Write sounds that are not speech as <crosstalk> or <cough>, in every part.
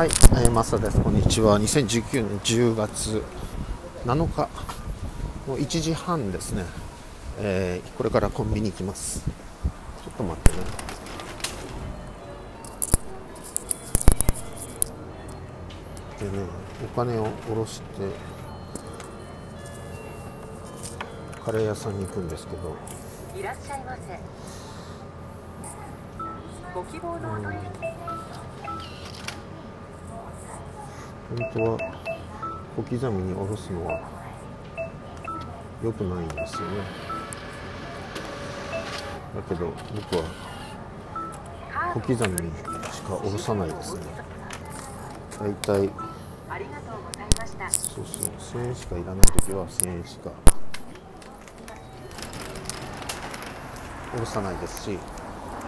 はい、えー、マスターです。こんにちは。2019年10月7日の1時半ですね。えー、これからコンビニ行きます。ちょっと待ってね。でね、お金を下ろしてカレー屋さんに行くんですけど、いらっしゃいませ。ご希望のお取り本当は小刻みに下ろすのは良くないんですよねだけど僕は小刻みにしか下ろさないですねだいたいありがとうございました。そうそう1000円しかいらない時は1000円しか下ろさないですし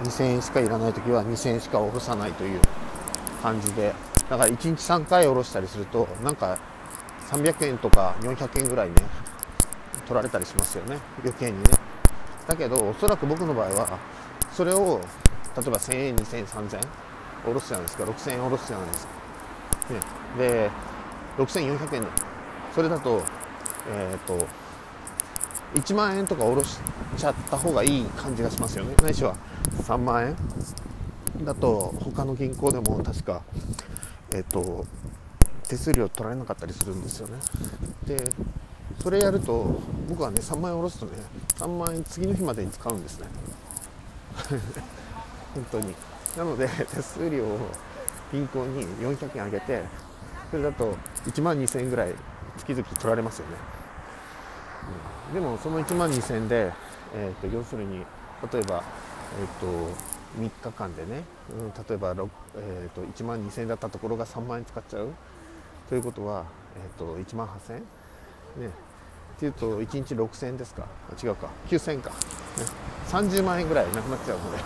2000円しかいらない時は2000円しか下ろさないという感じでだから1日3回下ろしたりするとなんか300円とか400円ぐらいね取られたりしますよね。余計にね。だけどおそらく僕の場合はそれを例えば1000円2000円3000円下ろすじゃないですか。6000円下ろすじゃないですか、ね、で6400円でそれだとえっ、と1万円とか下ろしちゃった方がいい感じがしますよね。ないしは3万円。だと他の銀行でも確かえっ、と手数料取られなかったりするんですよね。でそれやると僕はね3万円下ろすとね3万円次の日までに使うんですね。<laughs> 本当に。なので手数料を銀行に400円上げてそれだと1万2000円ぐらい月々取られますよね、うん。でもその1万2000円で、えー、と要するに例えば、えー、と3日間でね、うん、例えば、えー、と1万2000円だったところが3万円使っちゃう？ということは、えー、と1万8000円？ね。っていうと1日6000円ですか？違うか。9000円か、ね、30万円ぐらいなくなっちゃうので。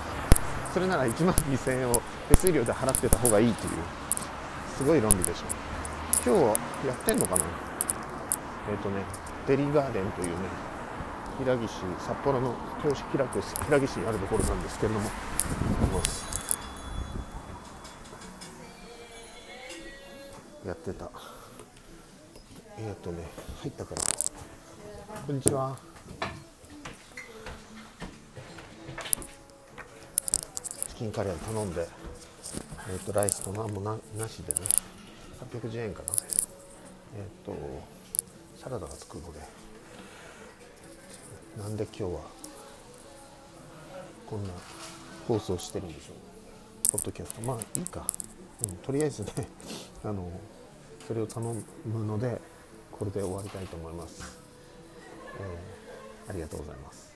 それなら1万2000円を手数料で払ってた方がいいというすごい論理でしょ今日はやってんのかな？えっ、とねデリガーデンというね平岸札幌の銚子平く平岸にあるところなんですけれども。やってた。えっ、とね入ったから。こんにちは。チキンカレー頼んで、えー、とライスと何もななしでね。810円かな。えっ、とサラダがつくので。なんで今日はこんな放送してるんでしょう？ポッドキャスト。まあいいか、うん、とりあえずね <laughs> あのそれを頼むのでこれで終わりたいと思います、えーありがとうございます。